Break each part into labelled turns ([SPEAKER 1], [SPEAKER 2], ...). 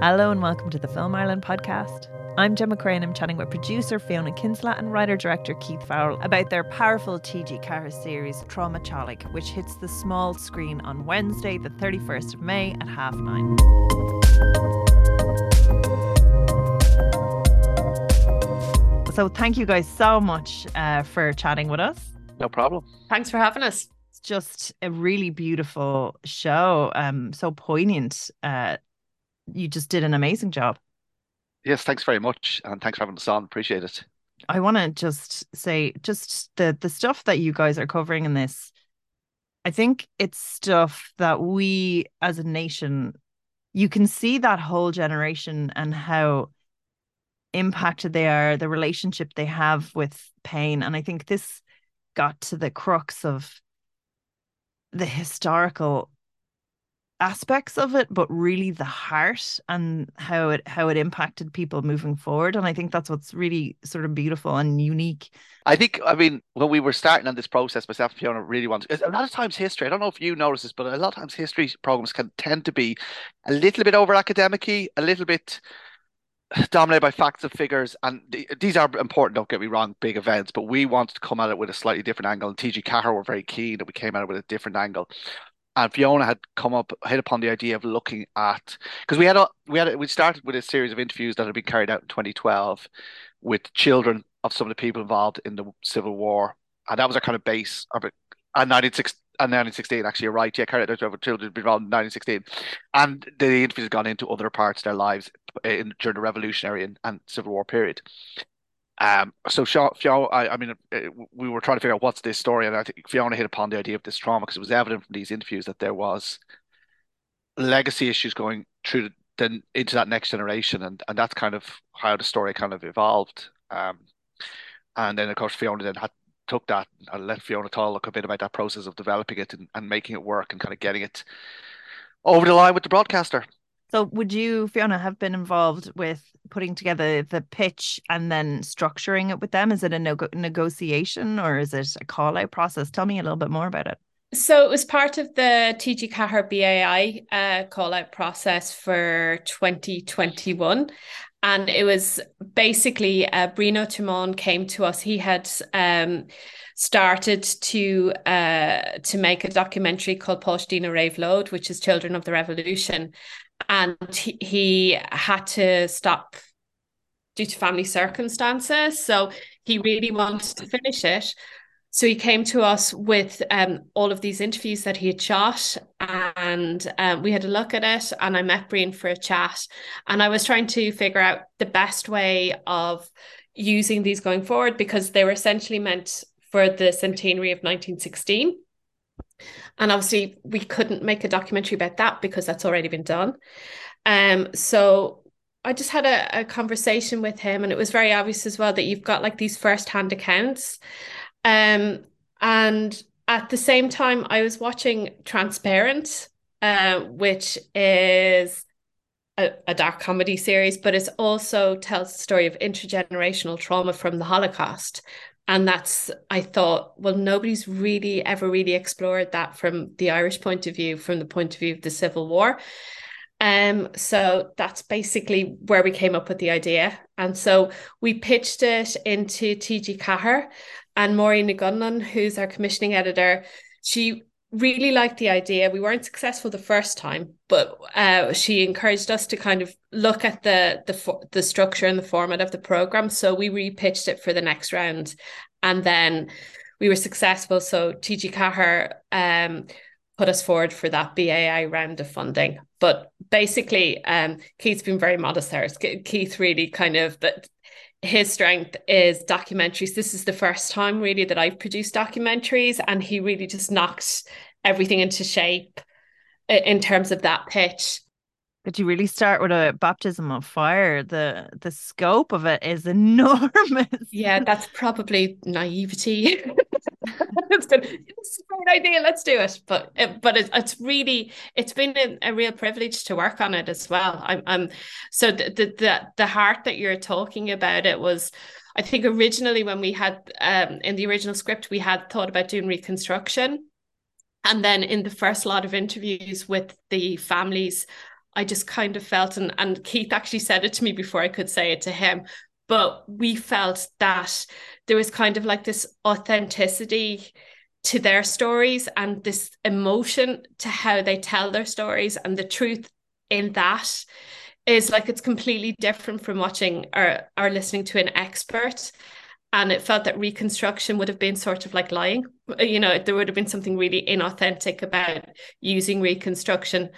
[SPEAKER 1] Hello and welcome to the Film Ireland podcast. I'm Gemma Creagh. And I'm chatting with producer Fiona Kinsella and writer director Keith Farrell about their powerful TG Ceathair series Tráma Teaghlaigh, which hits the small screen on Wednesday, the 31st of May at half nine. So, thank you guys so much uh, for chatting with us.
[SPEAKER 2] No problem.
[SPEAKER 3] Thanks for having us.
[SPEAKER 1] It's just a really beautiful show, um, so poignant. Uh, you just did an amazing job.
[SPEAKER 2] Yes, thanks very much, and thanks for having us on. Appreciate it.
[SPEAKER 1] I want to just say, just the the stuff that you guys are covering in this. I think it's stuff that we as a nation, you can see that whole generation and how impacted they are, the relationship they have with pain, and I think this got to the crux of the historical aspects of it but really the heart and how it how it impacted people moving forward. And i think that's what's really sort of beautiful and unique.
[SPEAKER 2] I think i mean when we were starting on this process myself and fiona really wanted a lot of times history i don't know if you notice this but a lot of times history programs can tend to be a little bit over academic a little bit dominated by facts and figures. And th- these are important don't get me wrong big events but we wanted to come at it with a slightly different angle. And tg Ceathair were very keen that we came at it with a different angle and Fiona had come up hit upon the idea of looking at because we had a we had a, we started with a series of interviews that had been carried out in 2012 with children of some of the people involved in the Civil War, and that was our kind of base of it. And 1916 and 1916 actually you're right yeah carried out over children involved in 1916 and the interviews have gone into other parts of their lives eh, in during the revolutionary and, and civil war period um, so Fiona, I, I, mean, uh, we were trying to figure out what's this story, and I think Fiona hit upon the idea of this trauma because it was evident from these interviews that there was legacy issues going through then into that next generation, and and that's kind of how the story kind of evolved. Um, and then of course Fiona then had took that and let Fiona talk a bit about that process of developing it and, and making it work and kind of getting it over the line with the broadcaster.
[SPEAKER 1] So, would you, Fiona, have been involved with putting together the pitch and then structuring it with them? Is it a no- negotiation or is it a call out process? Tell me a little bit more about it.
[SPEAKER 3] So it was part of the TG Ceathair BAI uh, call out process for 2021. And it was basically uh, Bruno Timon came to us. He had um, started to uh, to make a documentary called Páistí na Réabhlóide, which is Children of the Revolution and he, he had to stop due to family circumstances. So he really wanted to finish it. So he came to us with um, all of these interviews that he had shot, and um, we had a look at it. And I met Breen for a chat, and I was trying to figure out the best way of using these going forward because they were essentially meant for the centenary of 1916. And obviously, we couldn't make a documentary about that because that's already been done. Um, so I just had a, a conversation with him, and it was very obvious as well that you've got like these first-hand accounts. Um, and at the same time, I was watching Transparent, uh, which is a, a, dark comedy series, but it also tells the story of intergenerational trauma from the Holocaust, and that's i thought well nobody's really ever really explored that from the irish point of view from the point of view of the civil war. Um so that's basically where we came up with the idea. And so we pitched it into tg Ceathair and maureen Gunnan, who's our commissioning editor. She really liked the idea. We weren't successful the first time, but uh, she encouraged us to kind of look at the the the structure and the format of the program. So we repitched it for the next round, and then we were successful. So TG Ceathair um, put us forward for that BAI round of funding. But basically, um, Keith's been very modest there. Keith really kind of that his strength is documentaries. This is the first time really that I've produced documentaries, and he really just knocked everything into shape in terms of that pitch.
[SPEAKER 1] Did you really start with a baptism of fire? The the scope of it is enormous.
[SPEAKER 3] Yeah, that's probably naivety. it's good. It's a great idea. Let's do it. But it, but it's it's really it's been a, a, real privilege to work on it as well. I'm I'm so the, the the the heart that you're talking about it was. I think originally when we had um, in the original script we had thought about doing reconstruction, and then in the first lot of interviews with the families I just kind of felt, and, and Keith actually said it to me before I could say it to him, but we felt that there was kind of like this authenticity to their stories and this emotion to how they tell their stories. And the truth in that is like it's completely different from watching or or listening to an expert and it felt that reconstruction would have been sort of like lying. You know there would have been something really inauthentic about using reconstruction.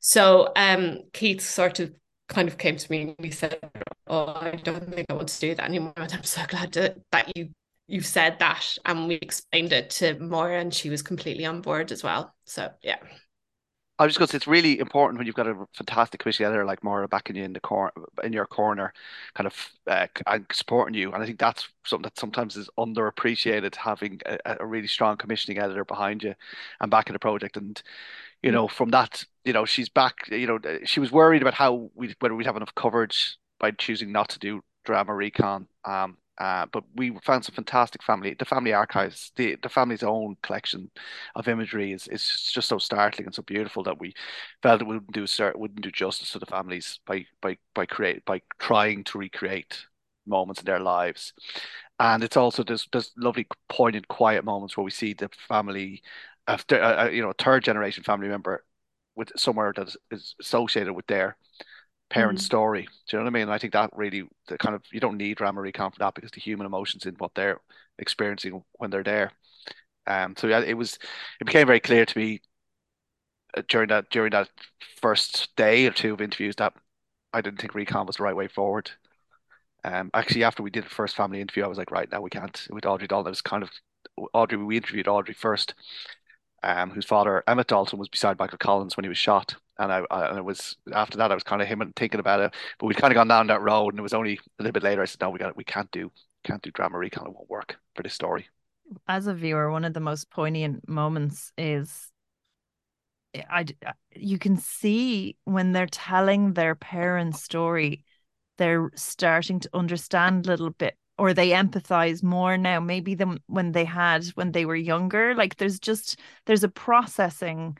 [SPEAKER 3] So um keith sort of kind of came to me and he said oh i don't think i want to do that anymore and i'm so glad to, that you you said that. And we explained it to Moira and she was completely on board as well. So yeah
[SPEAKER 2] I was just going to say it's really important when you've got a fantastic committee editor like Mara backing you in the corner, in your corner, kind of uh, and supporting you. And I think that's something that sometimes is underappreciated, having a, a really strong commissioning editor behind you and backing the project. And you know, from that, you know, she's back. You know, she was worried about how we whether we'd have enough coverage by choosing not to do drama recon. Um, uh, but we found some fantastic family. The family archives, the the family's own collection of imagery is is just so startling and so beautiful that we felt it wouldn't do wouldn't do justice to the families by by by create by trying to recreate moments in their lives. And it's also there's lovely poignant quiet moments where we see the family, after uh, you know, third generation family member with somewhere that is associated with their parent mm. story. Do you know what I mean? And I think that really the kind of you don't need drama recount for that because the human emotions in what they're experiencing when they're there. Um, so yeah, it was it became very clear to me uh, during that during that first day or two of interviews that I didn't think recon was the right way forward. Um, actually, after we did the first family interview, I was like, right now we can't with Audrey Dalton. It was kind of Audrey. We interviewed Audrey first, um, whose father Emmett Dalton was beside Michael Collins when he was shot, and I, I and it was after that I was kind of him and thinking about it, but we'd kind of gone down that road, and it was only a little bit later I said, no, we got we can't do can't do drama recon. It won't work for this story.
[SPEAKER 1] As a viewer, one of the most poignant moments is I you can see when they're telling their parents' story, they're starting to understand a little bit or they empathize more now maybe than when they had when they were younger. Like there's just there's a processing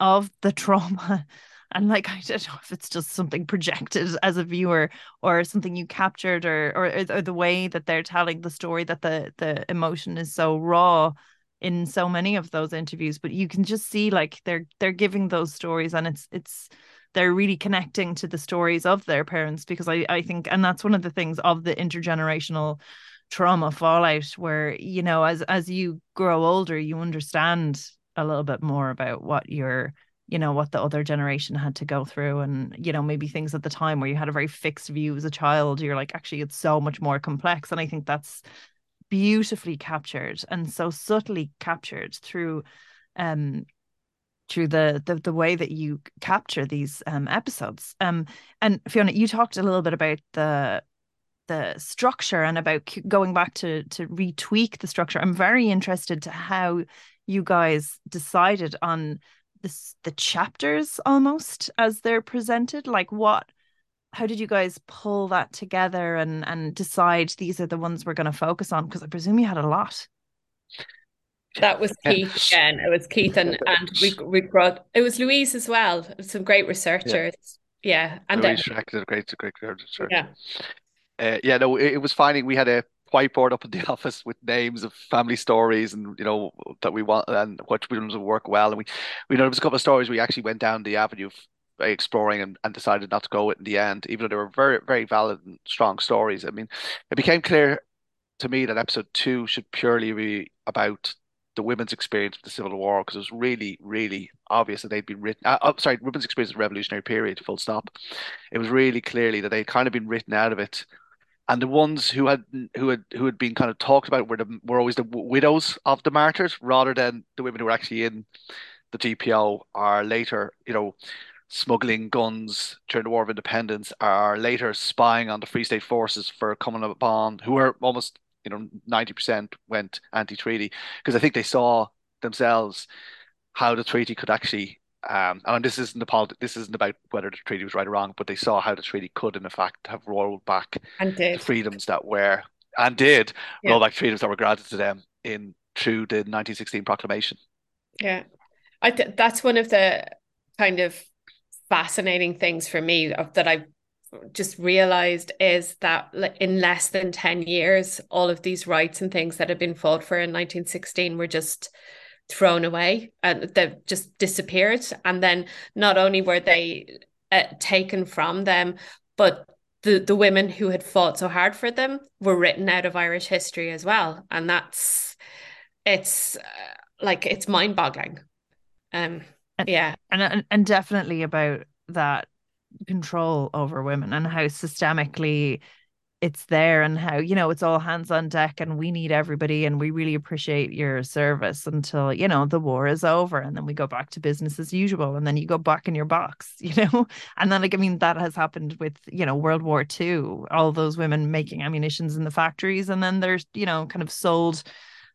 [SPEAKER 1] of the trauma. And like i don't know if it's just something projected as a viewer or something you captured or or, or the way that they're telling the story that the the emotion is so raw in so many of those interviews. But you can just see like they're they're giving those stories and it's it's they're really connecting to the stories of their parents because I, I think and that's one of the things of the intergenerational trauma fallout where you know as as you grow older you understand a little bit more about what your you know what the other generation had to go through and you know maybe things at the time where you had a very fixed view as a child you're like actually it's so much more complex. And i think that's beautifully captured and so subtly captured through um through the, the the way that you capture these um, episodes. Um, and Fiona, you talked a little bit about the the structure and about going back to to retweak the structure. I'm very interested to how you guys decided on this the chapters almost as they're presented. Like what how did you guys pull that together and and decide these are the ones we're going to focus on? Because I presume you had a lot.
[SPEAKER 3] That was Keith again. It was Keith and and we we brought it was Louise as well. Some great researchers. Yeah, yeah.
[SPEAKER 2] and Louise Schreck did a great, great research. Yeah, uh, yeah. No, it, it was finding we had a whiteboard up in the office with names of family stories and you know that we want and which ones would work well. And we, we know there was a couple of stories we actually went down the avenue of exploring and, and decided not to go with in the end, even though they were very very valid and strong stories. I mean, it became clear to me that episode two should purely be about the women's experience of the Civil War because it was really, really obvious that they'd been written. Uh, oh, sorry, women's experience of the Revolutionary period. Full stop. It was really clearly that they'd kind of been written out of it, and the ones who had who had who had been kind of talked about were the were always the widows of the martyrs rather than the women who were actually in the GPO are later, you know. Smuggling guns during the War of Independence, are later spying on the Free State forces for coming upon, who were almost you know, 90% went anti-treaty because I think they saw themselves how the treaty could actually um, and this isn't the this isn't about whether the treaty was right or wrong, but they saw how the treaty could, in effect, have rolled back the freedoms that were and did yeah. roll back freedoms that were granted to them in through the 1916 proclamation.
[SPEAKER 3] Yeah, I th- that's one of the kind of fascinating things for me that I've just realized is that in less than 10 years, all of these rights and things that had been fought for in 1916 were just thrown away and they've just disappeared. And then not only were they uh, taken from them, but the, the women who had fought so hard for them were written out of Irish history as well. And that's, it's uh, like, it's mind boggling. Um,
[SPEAKER 1] and,
[SPEAKER 3] yeah.
[SPEAKER 1] And, and, and definitely about that control over women and how systemically it's there and how you know it's all hands on deck and we need everybody and we really appreciate your service until you know the war is over and then we go back to business as usual and then you go back in your box you know? And then like i mean that has happened with you know world war ii all those women making ammunitions in the factories and then there's you know kind of sold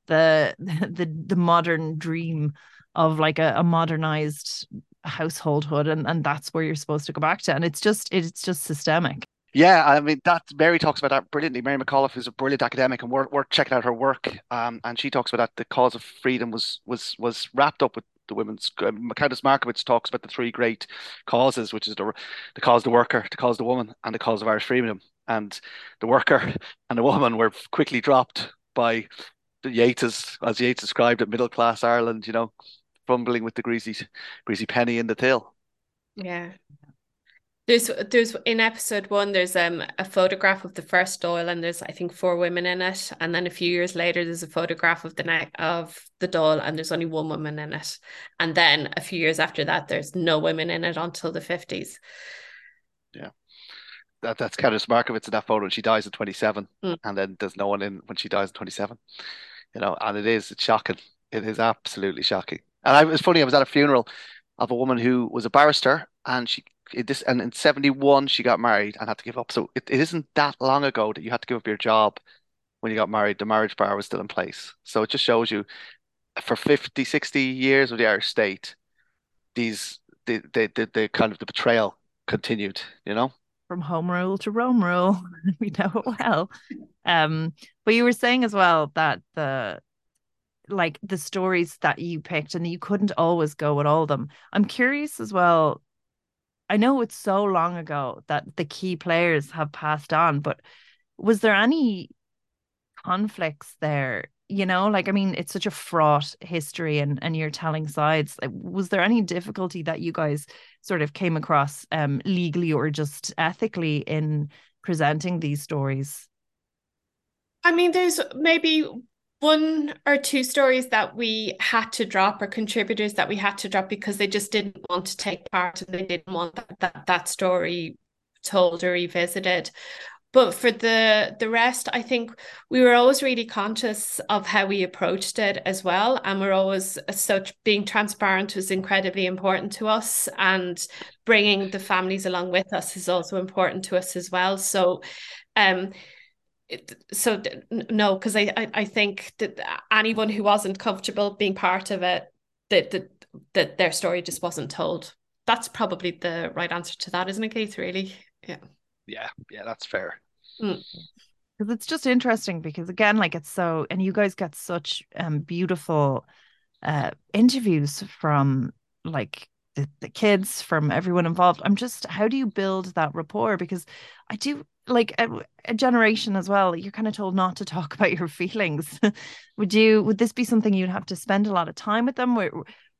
[SPEAKER 1] the the the modern dream of like a, a modernized householdhood and, and that's where you're supposed to go back to and it's just it's just systemic
[SPEAKER 2] yeah, I mean that Mary talks about that brilliantly. Mary McAuliffe is a brilliant academic, and we're, we're checking out her work. Um, and she talks about that the cause of freedom was was was wrapped up with the women's. Uh, Countess Markievicz talks about the three great causes, which is the the cause of the worker, the cause of the woman, and the cause of Irish freedom. And the worker and the woman were quickly dropped by the Yeats, as Yeats described it, middle class Ireland. You know, fumbling with the greasy greasy penny in the till.
[SPEAKER 3] Yeah. There's there's in episode one there's um a photograph of the first Dáil and there's I think four women in it and then a few years later there's a photograph of the neck of the Dáil and there's only one woman in it and then a few years after that there's no women in it until the 50s.
[SPEAKER 2] Yeah. That that's Countess Markievicz in that photo and she dies at 27
[SPEAKER 3] mm.
[SPEAKER 2] and then there's no one in when she dies at 27. You know, and it is it's shocking. It is absolutely shocking. And I, it was funny. I was at a funeral of a woman who was a barrister, and she this and in seventy one she got married and had to give up. So it, it isn't that long ago that you had to give up your job when you got married. The marriage bar was still in place. So it just shows you for 50, 60 years of the Irish state, these the the the, the kind of the betrayal continued. You know
[SPEAKER 1] from home rule to Rome rule. we know it well. Um, but you were saying as well that the like the stories that you picked and you couldn't always go with all of them. I'm curious as well. I know it's so long ago that the key players have passed on, but was there any conflicts there? You know, like I mean, it's such a fraught history and and you're telling sides. Was there any difficulty that you guys sort of came across um legally or just ethically in presenting these stories?
[SPEAKER 3] I mean, there's maybe one or two stories that we had to drop or contributors that we had to drop because they just didn't want to take part and they didn't want that that, that story told or revisited. But for the the rest i think we were always really conscious of how we approached it as well. And we're always such being transparent was incredibly important to us. And bringing the families along with us is also important to us as well. So um so no, because I, I, I think that anyone who wasn't comfortable being part of it, that that that their story just wasn't told. That's probably the right answer to that, isn't it, Keith? Really? Yeah.
[SPEAKER 2] Yeah, yeah, that's fair.
[SPEAKER 3] Mm
[SPEAKER 1] because it's just interesting because again like it's so and you guys get such um beautiful uh interviews from like the, the kids from everyone involved i'm just how do you build that rapport because i do like a, a, generation as well you're kind of told not to talk about your feelings. Would you would this be something you'd have to spend a lot of time with them where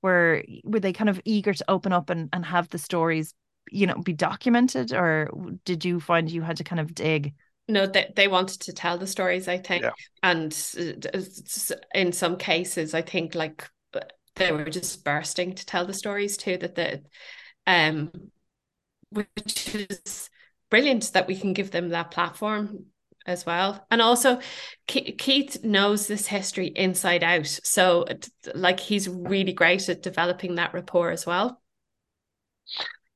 [SPEAKER 1] were were they kind of eager to open up and, and have the stories you know be documented or did you find you had to kind of dig?
[SPEAKER 3] No they, they wanted to tell the stories i think.
[SPEAKER 2] Yeah.
[SPEAKER 3] and in some cases i think like they were just bursting to tell the stories too that the um which is brilliant that we can give them that platform as well. And also, Keith knows this history inside out. So, like, he's really great at developing that rapport as well.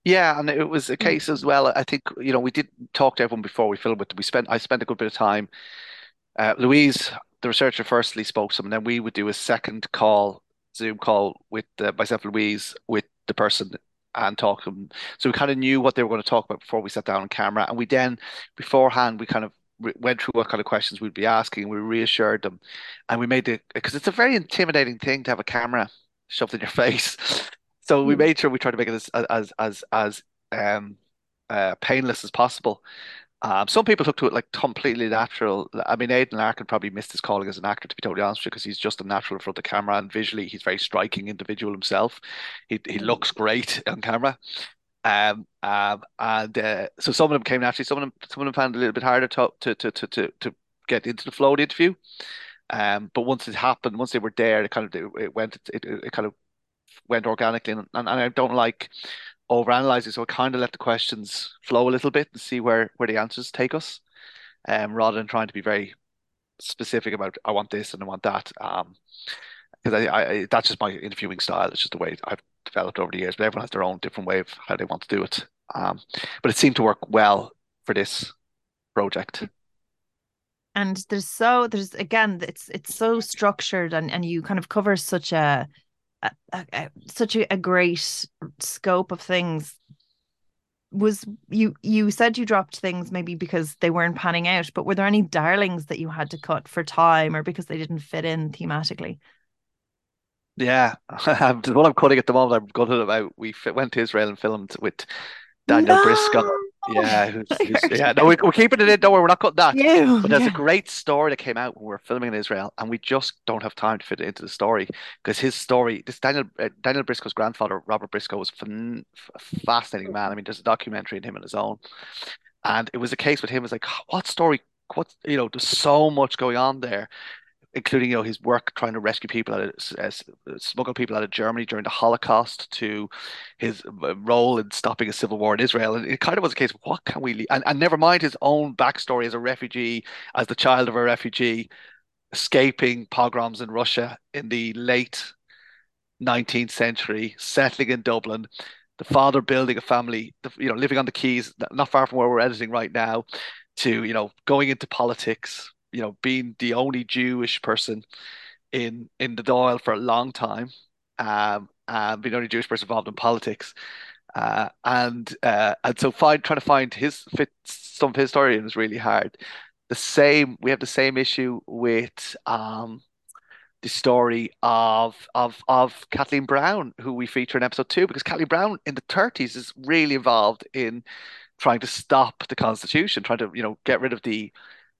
[SPEAKER 2] Yeah, and it was a mm. case as well. I think you know we did talk to everyone before we filmed it. We spent I spent a good bit of time. Uh, Louise, the researcher, firstly spoke to them, and then we would do a second call, Zoom call with uh, myself, Louise, with the person and talk to them. So we kind of knew what they were going to talk about before we sat down on camera. And we then, beforehand, we kind of went through what kind of questions we'd be asking we reassured them. And we made it because it's a very intimidating thing to have a camera shoved in your face. So we made sure we tried to make it as as as as um uh painless as possible. Um, some people took to it like completely natural. I mean, Aidan Larkin probably missed his calling as an actor, to be totally honest with you, because he's just a natural in front of the camera and visually he's a very striking individual himself. He he looks great on camera. Um, um, and uh, so some of them came naturally. Some of them, some of them found it a little bit harder to to to to to, to get into the flow of the interview. Um, but once it happened, once they were there, it kind of it went it, it, kind of went organically, and, and I don't like overanalyzing, so I kind of let the questions flow a little bit and see where where the answers take us, um, rather than trying to be very specific about I want this and I want that. Um, because I, I that's just my interviewing style. It's just the way I've developed over the years. But everyone has their own different way of how they want to do it. Um, but it seemed to work well for this project.
[SPEAKER 1] And there's so there's again it's it's so structured and and you kind of cover such a, a, a such a, a great scope of things was you you said you dropped things maybe because they weren't panning out but were there any darlings that you had to cut for time or because they didn't fit in thematically
[SPEAKER 2] yeah, the one I'm cutting at the moment, I'm gutted about. We went to Israel and filmed with Daniel
[SPEAKER 1] no!
[SPEAKER 2] Briscoe. Yeah, who's, who's, yeah. No, we, are keeping it in. Don't worry, we're not cutting that. But there's
[SPEAKER 1] yeah.
[SPEAKER 2] a great story that came out when we were filming in Israel, and we just don't have time to fit it into the story because his story, this Daniel uh, Daniel Briscoe's grandfather, Robert Briscoe, was a fascinating man. I mean, there's a documentary in him on his own, and it was a case with him. It's like, what story? What you know? There's so much going on there including you know his work trying to rescue people out of uh, smuggle people out of Germany during the Holocaust to his uh, role in stopping a civil war in Israel. And it kind of was a case of what can we and, and never mind his own backstory as a refugee as the child of a refugee escaping pogroms in Russia in the late 19th century settling in Dublin the father building a family you know living on the quays not far from where we're editing right now to you know going into politics you know, being the only Jewish person in in the Dáil for a long time, um, and being the only Jewish person involved in politics. Uh, and uh, and so find trying to find his fit some of his story is really hard. The same we have the same issue with um, the story of of of Kathleen Browne, who we feature in episode two, because Kathleen Browne in the 30s is really involved in trying to stop the Constitution, trying to you know get rid of the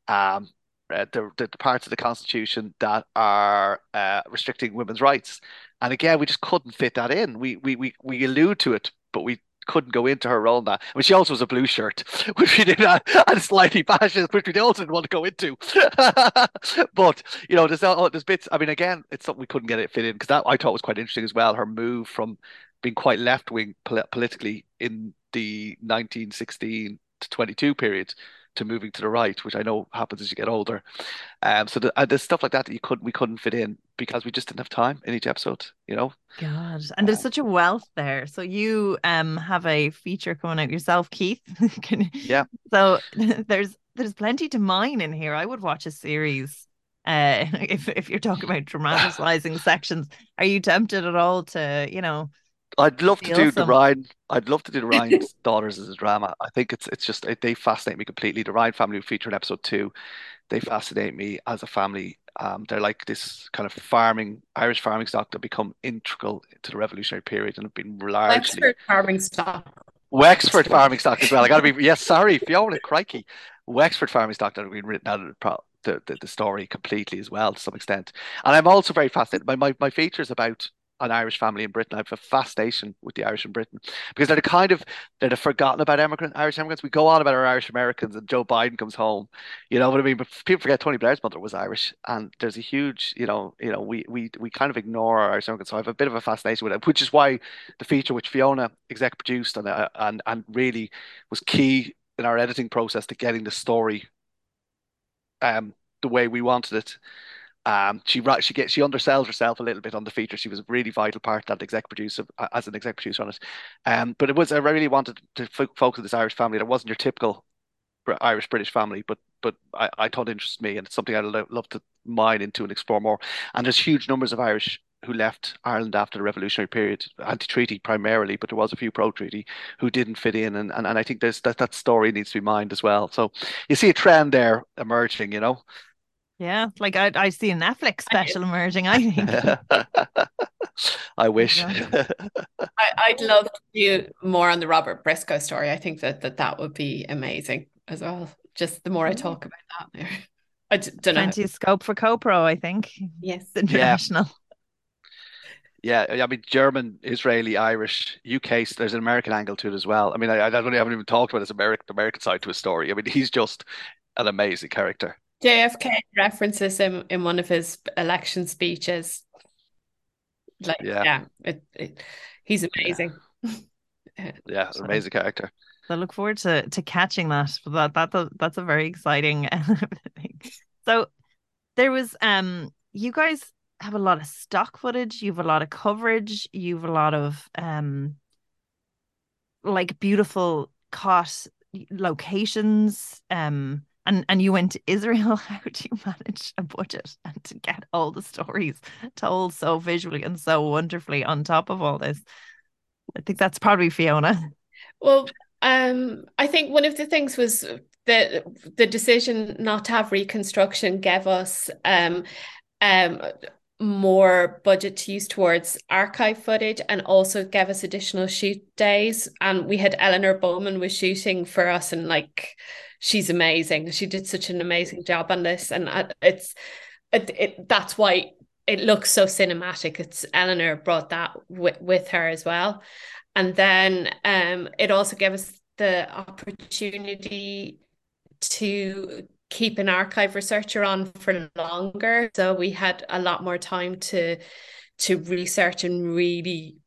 [SPEAKER 2] um, uh, the, the, parts of the Constitution that are uh, restricting women's rights. And again, we just couldn't fit that in. We we we we allude to it, but we couldn't go into her role in that. I mean, she also was a blue shirt, which we did not, and slightly fascist, which we also didn't want to go into. but you know, there's there's bits. I mean, again, it's something we couldn't get it fit in because that I thought was quite interesting as well. Her move from being quite left wing pol- politically in the 1916 to 22 period to moving to the right, which I know happens as you get older. Um, so the, uh, there's stuff like that that you couldn't we couldn't fit in because we just didn't have time in each episode, you know.
[SPEAKER 1] God, and there's um, such a wealth there. So you um have a feature coming out yourself, Keith. Can,
[SPEAKER 2] yeah.
[SPEAKER 1] So there's there's plenty to mine in here. I would watch a series. Uh, if if you're talking about dramatizing sections, are you tempted at all to you know
[SPEAKER 2] I'd love to do the Ryan. I'd love to do the Ryan's daughters as a drama. I think it's it's just they fascinate me completely. The Ryan family feature in episode two. They fascinate me as a family. Um, they're like this kind of farming Irish farming stock that become integral to the revolutionary period and have been largely
[SPEAKER 3] Wexford farming stock.
[SPEAKER 2] Wexford farming stock as well. I got to be yes, sorry, Fiona, crikey, Wexford farming stock that have been written out of the, the, the, the story completely as well to some extent. And I'm also very fascinated. by my, my feature is about an Irish family in Britain. I have a fascination with the Irish in Britain because they're the kind of they're the forgotten about immigrant Irish immigrants. We go on about our Irish Americans and Joe Biden comes home, you know what I mean. But people forget Tony Blair's mother was Irish, and there's a huge, you know, you know, we we we kind of ignore our Irish immigrants. So I have a bit of a fascination with it, which is why the feature which Fiona exec produced and uh, and and really was key in our editing process to getting the story um the way we wanted it um, she she gets she undersells herself a little bit on the feature. She was a really vital part that exec producer uh, as an exec producer on it. Um, but it was I really wanted to focus on this Irish family. That wasn't your typical Irish British family, but but I, I thought interests me, and it's something I'd lo- love to mine into and explore more. And there's huge numbers of Irish who left Ireland after the revolutionary period, anti-treaty primarily, but there was a few pro-treaty who didn't fit in, and and, and I think there's that that story needs to be mined as well. So you see a trend there emerging, you know.
[SPEAKER 1] Yeah, like I I see a Netflix special emerging, I think.
[SPEAKER 2] I wish.
[SPEAKER 3] I, I'd love to do more on the Robert Briscoe story. I think that that, that would be amazing as well. Just the more I talk about that there. I d- don't know.
[SPEAKER 1] Plenty of scope for CoPro, I think.
[SPEAKER 3] Yes.
[SPEAKER 1] International.
[SPEAKER 2] Yeah, I mean, German, Israeli, Irish, UK. There's an American angle to it as well. I mean, I, I don't, I haven't even talked about his American, American side to his story. I mean, he's just an amazing character.
[SPEAKER 3] JFK references him in one of his election speeches. Like,
[SPEAKER 2] Yeah.
[SPEAKER 3] yeah, it, it, he's amazing.
[SPEAKER 2] Yeah,
[SPEAKER 1] So-
[SPEAKER 2] amazing character.
[SPEAKER 1] I look forward to to catching that. But that that that's a very exciting thing. So there was um you guys have a lot of stock footage, you have a lot of coverage, you have a lot of um like beautiful caught locations um and and you went to Israel. How do you manage a budget and to get all the stories told so visually and so wonderfully on top of all this? I think that's probably Fiona.
[SPEAKER 3] Well, um, I think one of the things was the the decision not to have reconstruction gave us um um more budget to use towards archive footage and also gave us additional shoot days. And we had Eleanor Bowman was shooting for us and like she's amazing. She did such an amazing job on this. And I- it's it, it that's why it looks so cinematic. It's Eleanor brought that with, with her as well. And then um, it also gave us the opportunity to keep an archive researcher on for longer. So we had a lot more time to to research and really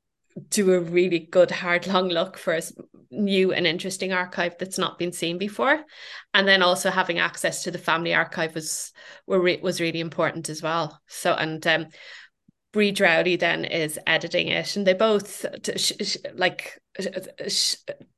[SPEAKER 3] do a really good hard long look for a new and interesting archive that's not been seen before. And then also having access to the family archive was was really important as well. So and um Bree Drowdy then is editing it, and they both like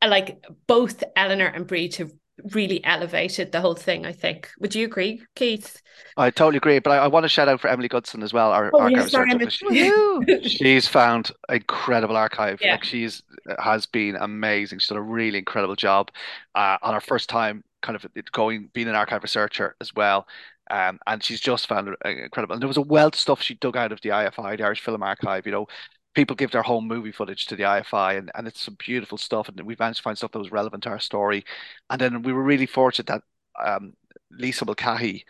[SPEAKER 3] like both Eleanor and Bree to really elevated the whole thing. I think. Would you agree, Keith?
[SPEAKER 2] I totally agree, but I, I want to shout out for Emily Goodson as well, our
[SPEAKER 3] Oh,
[SPEAKER 2] archive
[SPEAKER 3] yes, sorry,
[SPEAKER 2] researcher,
[SPEAKER 3] Emily.
[SPEAKER 2] she- she's found incredible archive.
[SPEAKER 3] Yeah.
[SPEAKER 2] Like she's has been amazing. She's done a really incredible job uh, on her first time, kind of going being an archive researcher as well. Um, and she's just found uh, incredible. And there was a wealth of stuff she dug out of the IFI, the Irish Film Archive. You know, people give their home movie footage to the IFI, and, and it's some beautiful stuff. And we managed to find stuff that was relevant to our story. And then we were really fortunate that um, Lisa Mulcahy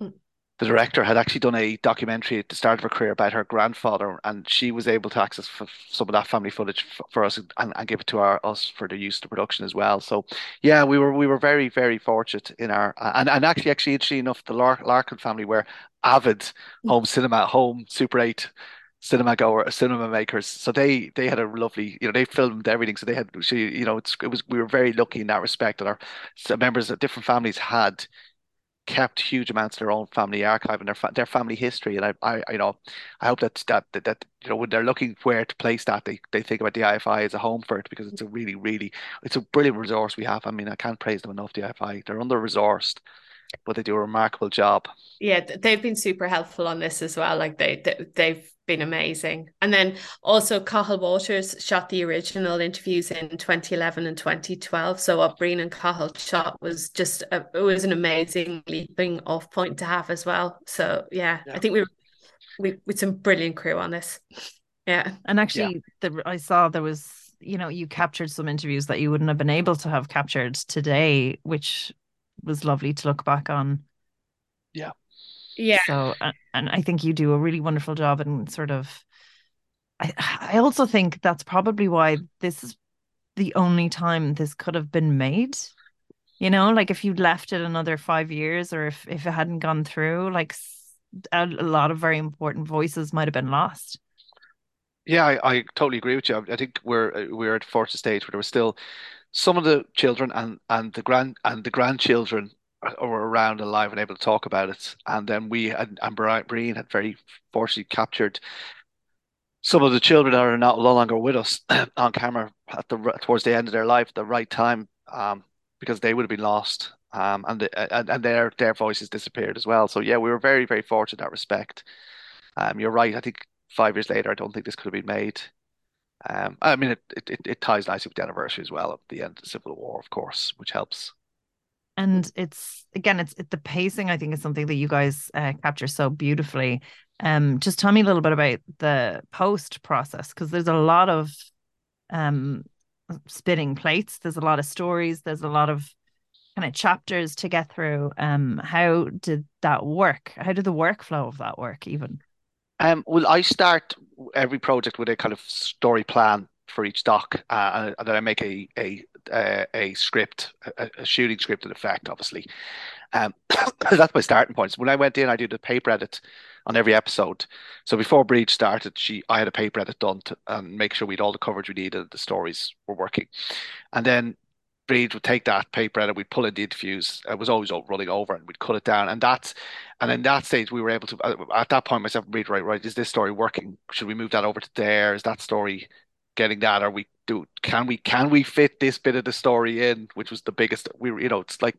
[SPEAKER 3] Mm.
[SPEAKER 2] the director had actually done a documentary at the start of her career about her grandfather, and she was able to access f some of that family footage f for us and, and give it to our us for the use to production as well. So, yeah, we were we were very very fortunate in our and and actually actually interesting enough, the Lar Larkin family were avid home cinema, home Super Eight cinema goer, cinema makers. So they they had a lovely, you know, they filmed everything. So they had, she, you know, it's it was we were very lucky in that respect that our members of different families had kept huge amounts of their own family archive and their fa their family history. And I, I, you know, I hope that that that, that you know when they're looking where to place that, they they think about the IFI as a home for it because it's a really, really, it's a brilliant resource we have. I mean, I can't praise them enough. The IFI, they're under resourced, but they do a remarkable job.
[SPEAKER 3] Yeah, they've been super helpful on this as well. Like they, they they've been amazing. And then also Cathal Watters shot the original interviews in 2011 and 2012. So what Breen and Cathal shot was just a, it was an amazing leaping off point to have as well. So yeah,
[SPEAKER 2] Yeah.
[SPEAKER 3] I think we were we with some brilliant crew on this. Yeah.
[SPEAKER 1] And actually, the I saw there was, you know, you captured some interviews that you wouldn't have been able to have captured today, which was lovely to look back on.
[SPEAKER 3] Yeah.
[SPEAKER 1] So, and I think you do a really wonderful job in sort of. I I also think that's probably why this is the only time this could have been made. You know, like if you'd left it another five years, or if if it hadn't gone through, like a lot of very important voices might have been lost.
[SPEAKER 2] Yeah, I, I totally agree with you. I, I think we're uh, we're at a fortunate stage where there was still some of the children and and the grand and the grandchildren were around alive and able to talk about it. And then we and Bri- Breen had very fortunately captured some of the children that are not no longer with us on camera at the towards the end of their life the right time, um, because they would have been lost. Um, and the, and and their their voices disappeared as well. So yeah, we were very very fortunate in that respect. Um, you're right. I think five years later, I don't think this could have been made. Um, I mean, it, it it ties nicely with the anniversary as well of the end of the Civil War, of course, which helps.
[SPEAKER 1] And it's again it's it, the pacing i think is something that you guys uh, capture so beautifully. Um just tell me a little bit about the post process because there's a lot of um spinning plates. There's a lot of stories. There's a lot of kind of chapters to get through. Um how did that work? How did the workflow of that work even?
[SPEAKER 2] Um well i start every project with a kind of story plan for each doc, uh, and then I make a a a, a script, a, a, shooting script in effect, obviously. Um, that's my starting points. When I went in, I did a paper edit on every episode. So before Breach started, she I had a paper edit done to and make sure we had all the coverage we needed, the stories were working, and then Breed would take that paper edit, we'd pull in the interviews. It was always running over, and we'd cut it down. And that's, and in that stage, we were able to. At that point, myself and Breed, right, right, is this story working? Should we move that over to there? Is that story getting that? Are we do can we can we fit this bit of the story in? Which was the biggest. We you know it's like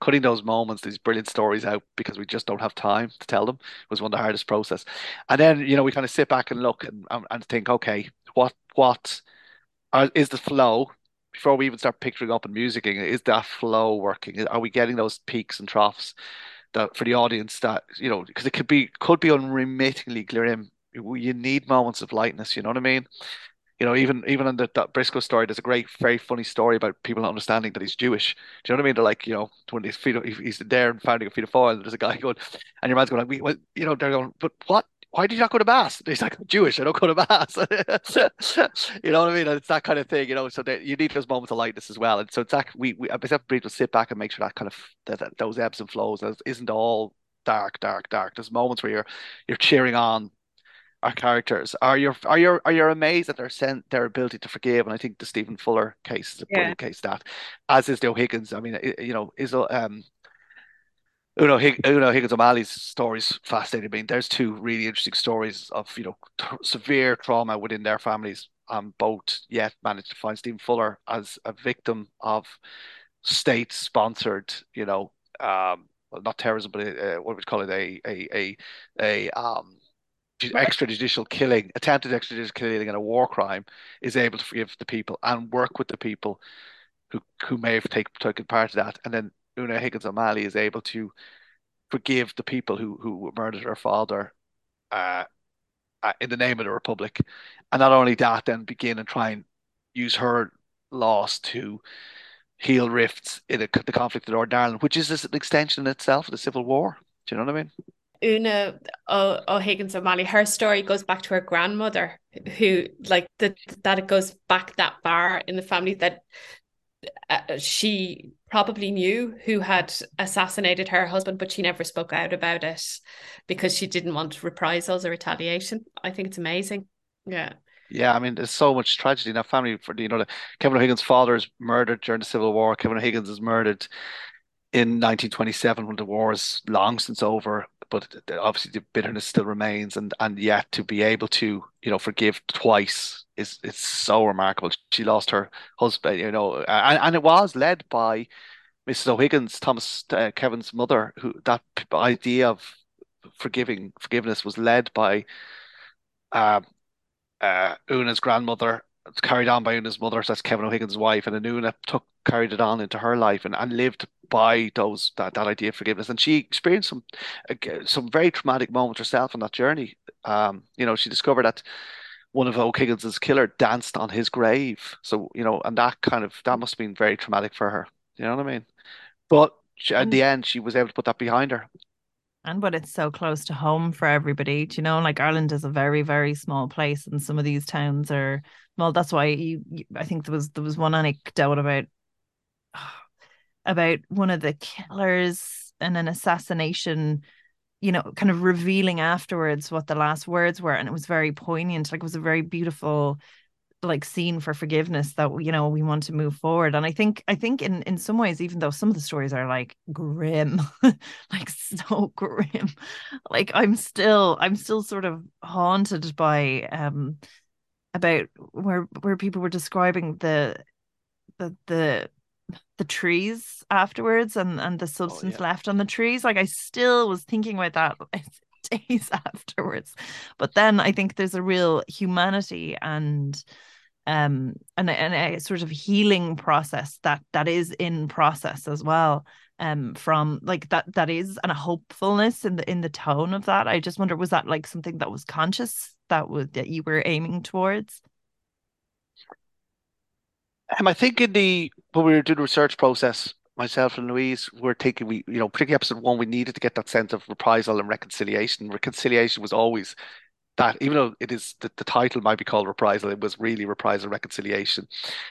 [SPEAKER 2] cutting those moments, these brilliant stories out because we just don't have time to tell them was one of the hardest process. And then you know we kind of sit back and look and um, and think, okay, what what are, is the flow? Before we even start picturing up and musicking, is that flow working? Are we getting those peaks and troughs that for the audience that you know because it could be could be unremittingly grim. You need moments of lightness. You know what I mean? You know, even even in the that Briscoe story, there's a great, very funny story about people not understanding that he's Jewish. Do you know what I mean? They're like, you know, when he's feet, he's there and founding a Fianna Fáil, and there's a guy going, and your man's going like, we, well, you know, they're going, but what? Why did you not go to mass? And he's like, Jewish. I don't go to mass. you know what I mean? And it's that kind of thing, you know. So you need those moments of lightness as well. And so it's that we, we myself Breed sit back and make sure that kind of that, that those ebbs and flows isn't all dark, dark, dark. There's moments where you're you're cheering on our characters. Are you are you are you amazed at their sent their ability to forgive? And I think the Stephen Fuller case is a yeah. brilliant case that, as is the O'Higgins. I mean, you know, is um. Una, Hig- Una Higgins O'Malley's stories fascinating. I mean, there's two really interesting stories of you know t- severe trauma within their families. Um, both yet managed to find Stephen Fuller as a victim of state-sponsored, you know, um, well, not terrorism, but uh, what would we call it, a a a a um extrajudicial killing, attempted extrajudicial killing, and a war crime, is able to forgive the people and work with the people who who may have take, taken part of that. And then Una Higgins O'Malley is able to forgive the people who who murdered her father uh, uh, in the name of the Republic. And not only that, then begin and try and use her loss to heal rifts in a, the conflict in Northern Ireland, which is an extension in itself of the Civil War. Do you know what I mean?
[SPEAKER 3] Una O'Higgins O'Malley, her story goes back to her grandmother, who like that that it goes back that far in the family that uh, she probably knew who had assassinated her husband, but she never spoke out about it because she didn't want reprisals or retaliation. I think it's amazing. Yeah.
[SPEAKER 2] Yeah, I mean, there's so much tragedy in that family. For you know, Kevin O'Higgins' father is murdered during the Civil War. Kevin O'Higgins is murdered in 1927 when the war is long since over but obviously the bitterness still remains, and and yet to be able to you know forgive twice is it's so remarkable. She lost her husband, you know, and, and it was led by Mrs. O'Higgins, Thomas uh, Kevin's mother, who that idea of forgiving forgiveness was led by uh, uh, Una's grandmother it's carried on by Una's mother, so that's Kevin O'Higgins' wife, and Una took carried it on into her life and, and lived by those that, that idea of forgiveness. And she experienced some some very traumatic moments herself on that journey. Um, you know, she discovered that one of O'Higgins's killer danced on his grave. So, you know, and that kind of that must have been very traumatic for her. You know what I mean? But she, at the end, she was able to put that behind her
[SPEAKER 1] and but it's so close to home for everybody. Do you know, like Ireland is a very, very small place, and some of these towns are well. That's why you, you, I think there was there was one anecdote about about one of the killers and an assassination. You know, kind of revealing afterwards what the last words were, and it was very poignant. Like it was a very beautiful like scene for forgiveness that you know we want to move forward. And i think i think in in some ways even though some of the stories are like grim like so grim like i'm still i'm still sort of haunted by um about where where people were describing the the the the trees afterwards and and the substance oh, yeah. left on the trees. Like i still was thinking about that days afterwards. But then i think there's a real humanity and um and, and a sort of healing process that that is in process as well um from like that that is and a hopefulness in the in the tone of that. I just wonder was that like something that was conscious that was that you were aiming towards?
[SPEAKER 2] Um, I think in the when we were doing the research process, myself and Louise were thinking we, you know, particularly episode one, we needed to get that sense of reprisal and reconciliation. Reconciliation was always that, even though it is the, the title might be called reprisal, it was really reprisal reconciliation.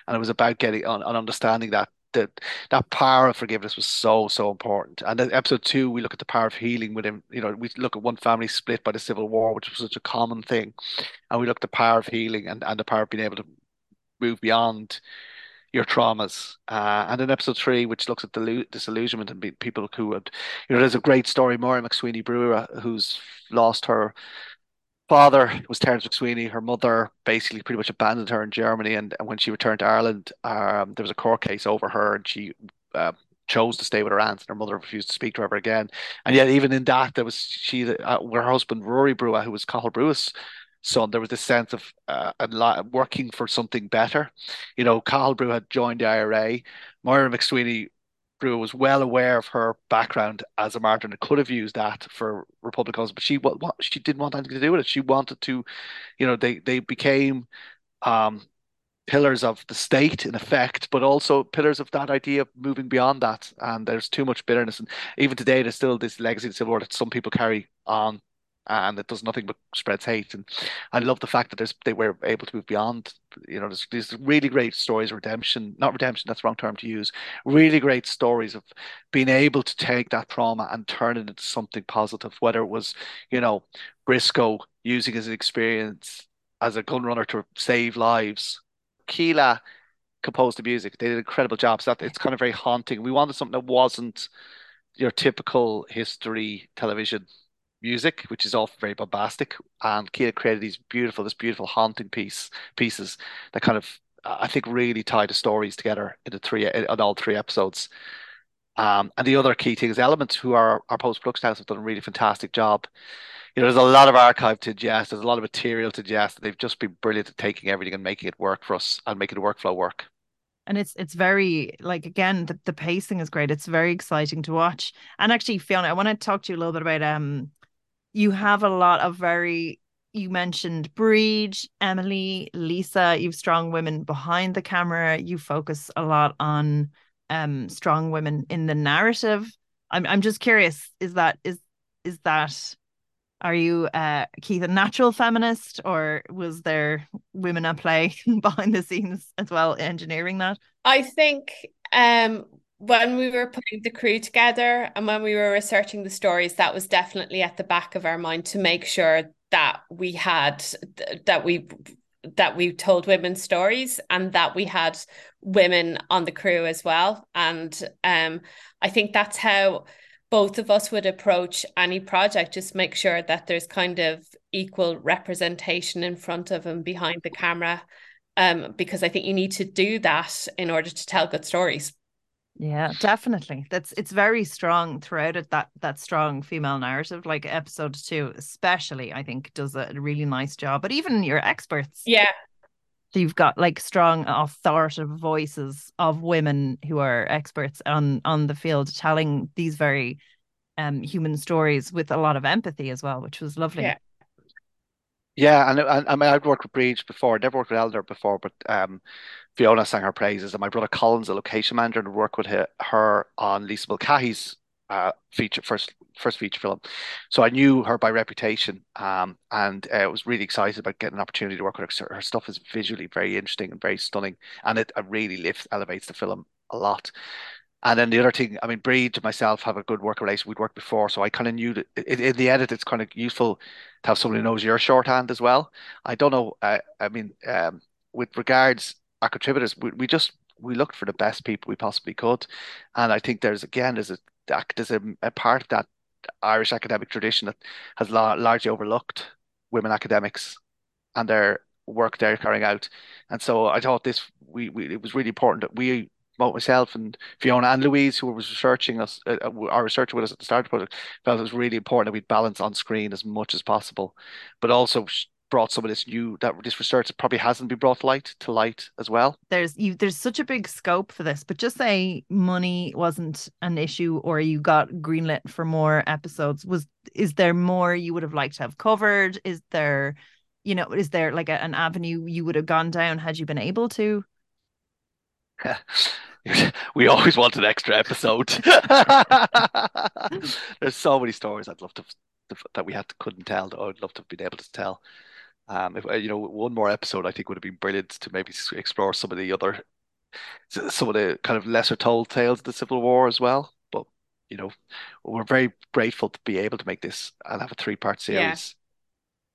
[SPEAKER 2] And it was about getting on and understanding that that that power of forgiveness was so so important. And then episode two, we look at the power of healing within. You know, we look at one family split by the civil war, which was such a common thing, and we look at the power of healing and and the power of being able to move beyond your traumas. Uh, and in episode three, which looks at the disillusionment and people who had, you know, there's a great story, Moira MacSwiney Brugha, who's lost her father was Terence MacSwiney. Her mother basically pretty much abandoned her in Germany, and, and when she returned to Ireland, um, there was a court case over her, and she uh, chose to stay with her aunt, and her mother refused to speak to her ever again. And yet, even in that, there was she, uh, her husband Rory Brugha, who was Cathal Brugha's son, there was this sense of uh, working for something better. You know, Cathal Brugha had joined the IRA. Moira MacSwiney Brugha was well aware of her background as a martyr and could have used that for Republicans, but she what, what she didn't want anything to do with it. She wanted to, you know, they they became um, pillars of the state in effect, but also pillars of that idea of moving beyond that. And there's too much bitterness, and even today, there's still this legacy of civil war that some people carry on and it does nothing but spreads hate. And I love the fact that there's they were able to move beyond. You know, there's these really great stories of redemption, not redemption, that's the wrong term to use. Really great stories of being able to take that trauma and turn it into something positive. Whether it was, you know, Briscoe using his experience as a gun runner to save lives, Keela composed the music. They did incredible job. So that it's kind of very haunting. We wanted something that wasn't your typical history television music, which is often very bombastic. And Keela created these beautiful, this beautiful haunting piece pieces that kind of I think really tie the stories together in the three in all three episodes. Um, and the other key thing is Elements, who are our post production house, have done a really fantastic job. You know, there's a lot of archive to ingest, there's a lot of material to ingest. They've just been brilliant at taking everything and making it work for us and making the workflow work
[SPEAKER 1] and it's it's very like again the, the pacing is great it's very exciting to watch and actually fiona i want to talk to you a little bit about um you have a lot of very you mentioned Breed, Emily, Lisa, you've strong women behind the camera. You focus a lot on um strong women in the narrative. I'm I'm just curious, is that is is that are you uh Keith a natural feminist or was there women at play behind the scenes as well engineering that?
[SPEAKER 3] I think um when we were putting the crew together and when we were researching the stories, that was definitely at the back of our mind to make sure that we had that we that we told women's stories and that we had women on the crew as well. And um, I think that's how both of us would approach any project. Just make sure that there's kind of equal representation in front of and behind the camera. Um, because I think you need to do that in order to tell good stories.
[SPEAKER 1] Yeah, definitely. That's it's very strong throughout it. That that strong female narrative, like episode two, especially, I think does a really nice job. But even your experts,
[SPEAKER 3] yeah,
[SPEAKER 1] you've got like strong authoritative voices of women who are experts on on the field, telling these very um human stories with a lot of empathy as well, which was lovely.
[SPEAKER 3] Yeah.
[SPEAKER 2] Yeah, and, and I mean, I've worked with Breed before. I've Never worked with Elder before, but um, Fiona sang her praises, and my brother Colin's a location manager and worked with her, on Lisa Mulcahy's uh, feature first first feature film. So I knew her by reputation, um, and uh, was really excited about getting an opportunity to work with her. Her stuff is visually very interesting and very stunning, and it, really lifts elevates the film a lot. And then the other thing, I mean, Breed and myself have a good work relation. We'd worked before, so I kind of knew that in, in, the edit, it's kind of useful to have somebody who knows your shorthand as well. I don't know. Uh, I mean, um, with regards our contributors, we, we just we looked for the best people we possibly could, and I think there's again there's a there's a, a part of that Irish academic tradition that has la- largely overlooked women academics and their work they're carrying out, and so I thought this we, we it was really important that we both myself and Fiona and Louise, who was researching us, uh, uh our researcher with us at the start of the project, felt it was really important that we balance on screen as much as possible, but also brought some of this new that this research probably hasn't been brought to light to light as well.
[SPEAKER 1] There's you there's such a big scope for this, but just say money wasn't an issue or you got greenlit for more episodes. Was is there more you would have liked to have covered? Is there, you know, is there like a, an avenue you would have gone down had you been able to?
[SPEAKER 2] we always want an extra episode. There's so many stories I'd love to that we had to, couldn't tell. That I'd love to have been able to tell. Um, if uh, you know, one more episode I think would have been brilliant to maybe explore some of the other, some of the kind of lesser told tales of the Civil War as well. But you know, we're very grateful to be able to make this and have a three part series.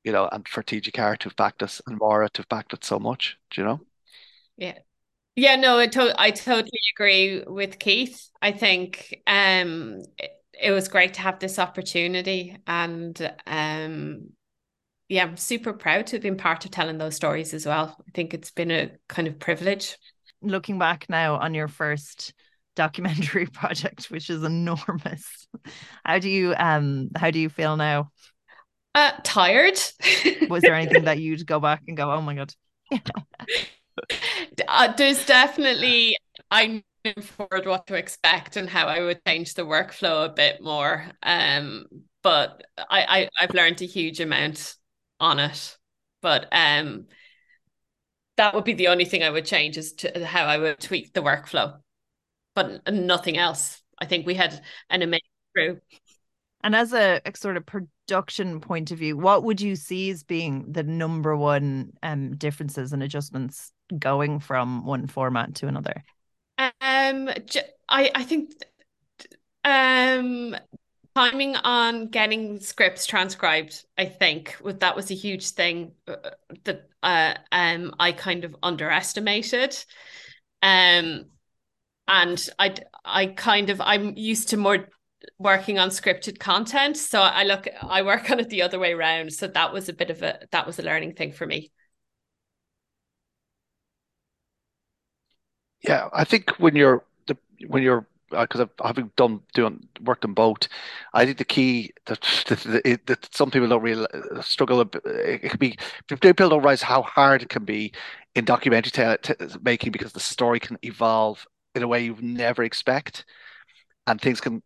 [SPEAKER 2] Yeah. You know, and for TG Ceathair to have backed us and Maura to have backed it so much. Do you know?
[SPEAKER 3] Yeah, yeah, no, I, to- I totally agree with Keith. I think um, it, it was great to have this opportunity, and um, yeah, I'm super proud to have been part of telling those stories as well. I think it's been a kind of privilege.
[SPEAKER 1] Looking back now on your first documentary project, which is enormous, how do you um how do you feel now?
[SPEAKER 3] Uh, tired.
[SPEAKER 1] was there anything that you'd go back and go, oh my god?
[SPEAKER 3] uh, there's definitely I knew forward what to expect and how I would change the workflow a bit more. Um, but I, I I've learned a huge amount on it. But um, that would be the only thing I would change is to how I would tweak the workflow, but nothing else. I think we had an amazing crew.
[SPEAKER 1] And as a, a, sort of production point of view, what would you see as being the number one um, differences and adjustments going from one format to another?
[SPEAKER 3] Um, I I think um timing on getting scripts transcribed i think that was a huge thing uh, that uh, um i kind of underestimated. Um and i i kind of i'm used to more working on scripted content so i look i work on it the other way around so that was a bit of a that was a learning thing for me.
[SPEAKER 2] Yeah, I think when you're the when you're because uh, I've having done doing worked on both, I think the key that that, that some people don't really struggle. It can be people don't realize how hard it can be in documentary making because the story can evolve in a way you never expect, and things can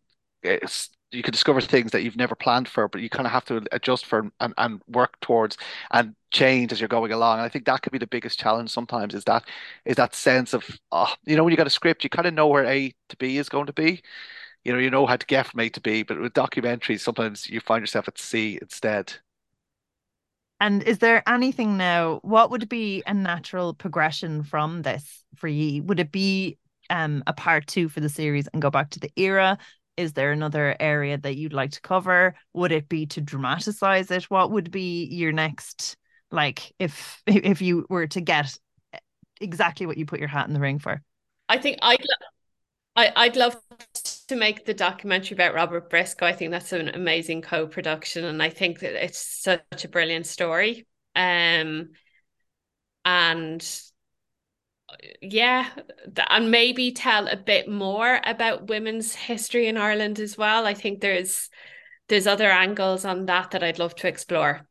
[SPEAKER 2] you can discover things that you've never planned for, but you kind of have to adjust for and, and work towards and change as you're going along. And I think that could be the biggest challenge sometimes is that is that sense of oh, you know when you got a script, you kind of know where A to B is going to be. You know, you know how to get from A to B, but with documentaries, sometimes you find yourself at C instead.
[SPEAKER 1] And is there anything now? What would be a natural progression from this for you? Would it be um, a part two for the series and go back to the era? Is there another area that you'd like to cover would it be to dramatize it what would be your next like if if you were to get exactly what you put your hat in the ring for
[SPEAKER 3] i think i'd I, I'd love to make the documentary about Robert Briscoe. I think that's an amazing co-production, and I think that it's such a brilliant story. Um, and yeah, and maybe tell a bit more about women's history in Ireland as well. I think there's there's other angles on that that I'd love to explore.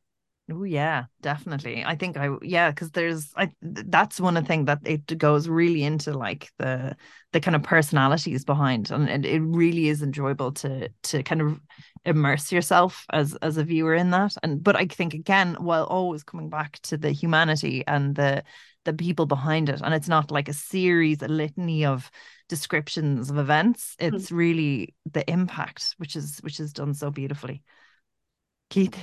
[SPEAKER 1] Oh yeah, definitely. I think I yeah, because there's I that's one of the things that it goes really into like the the kind of personalities behind, and it really is enjoyable to to kind of immerse yourself as as a viewer in that. And but I think again, while always coming back to the humanity and the the people behind it, and it's not like a series, a litany of descriptions of events. Hmm. It's mm. really the impact, which is which is done so beautifully. Keith.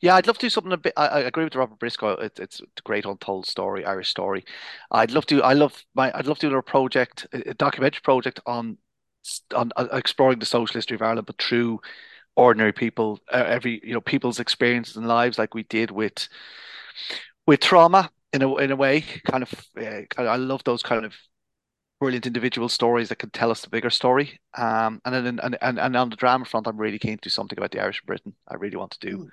[SPEAKER 2] Yeah, I'd love to do something a bit. I, I agree with Robert Briscoe. It, it's a great untold story, Irish story. I'd love to. I love my. I'd love to do a project, a documentary project on on uh, exploring the social history of Ireland, but through ordinary people, uh, every you know people's experiences and lives, like we did with with trauma in a in a way. Kind of, uh, I love those kind of brilliant individual stories that can tell us the bigger story. Um, and then and, and and on the drama front, I'm really keen to do something about the Irish of Britain. I really want to do mm.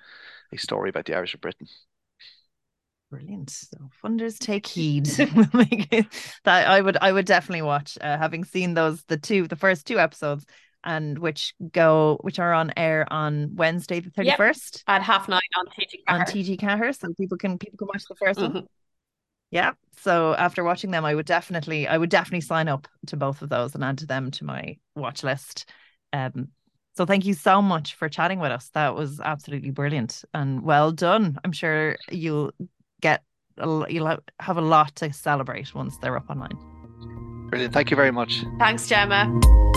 [SPEAKER 2] a story about the Irish of Britain.
[SPEAKER 1] Brilliant. So funders take heed. that I would I would definitely watch. Uh, having seen those the two the first two episodes, and which go which are on air on Wednesday the thirty first
[SPEAKER 3] yep. at half nine on TG
[SPEAKER 1] on TG Ceathair, so people can people can watch the 1st
[SPEAKER 3] mm-hmm.
[SPEAKER 1] one. Yeah. So after watching them, I would definitely I would definitely sign up to both of those and add to them to my watch list. Um, so thank you so much for chatting with us. That was absolutely brilliant and well done. I'm sure you'll get a, you'll have a lot to celebrate once they're up online.
[SPEAKER 2] Brilliant. Thank you very much.
[SPEAKER 3] Thanks, Gemma.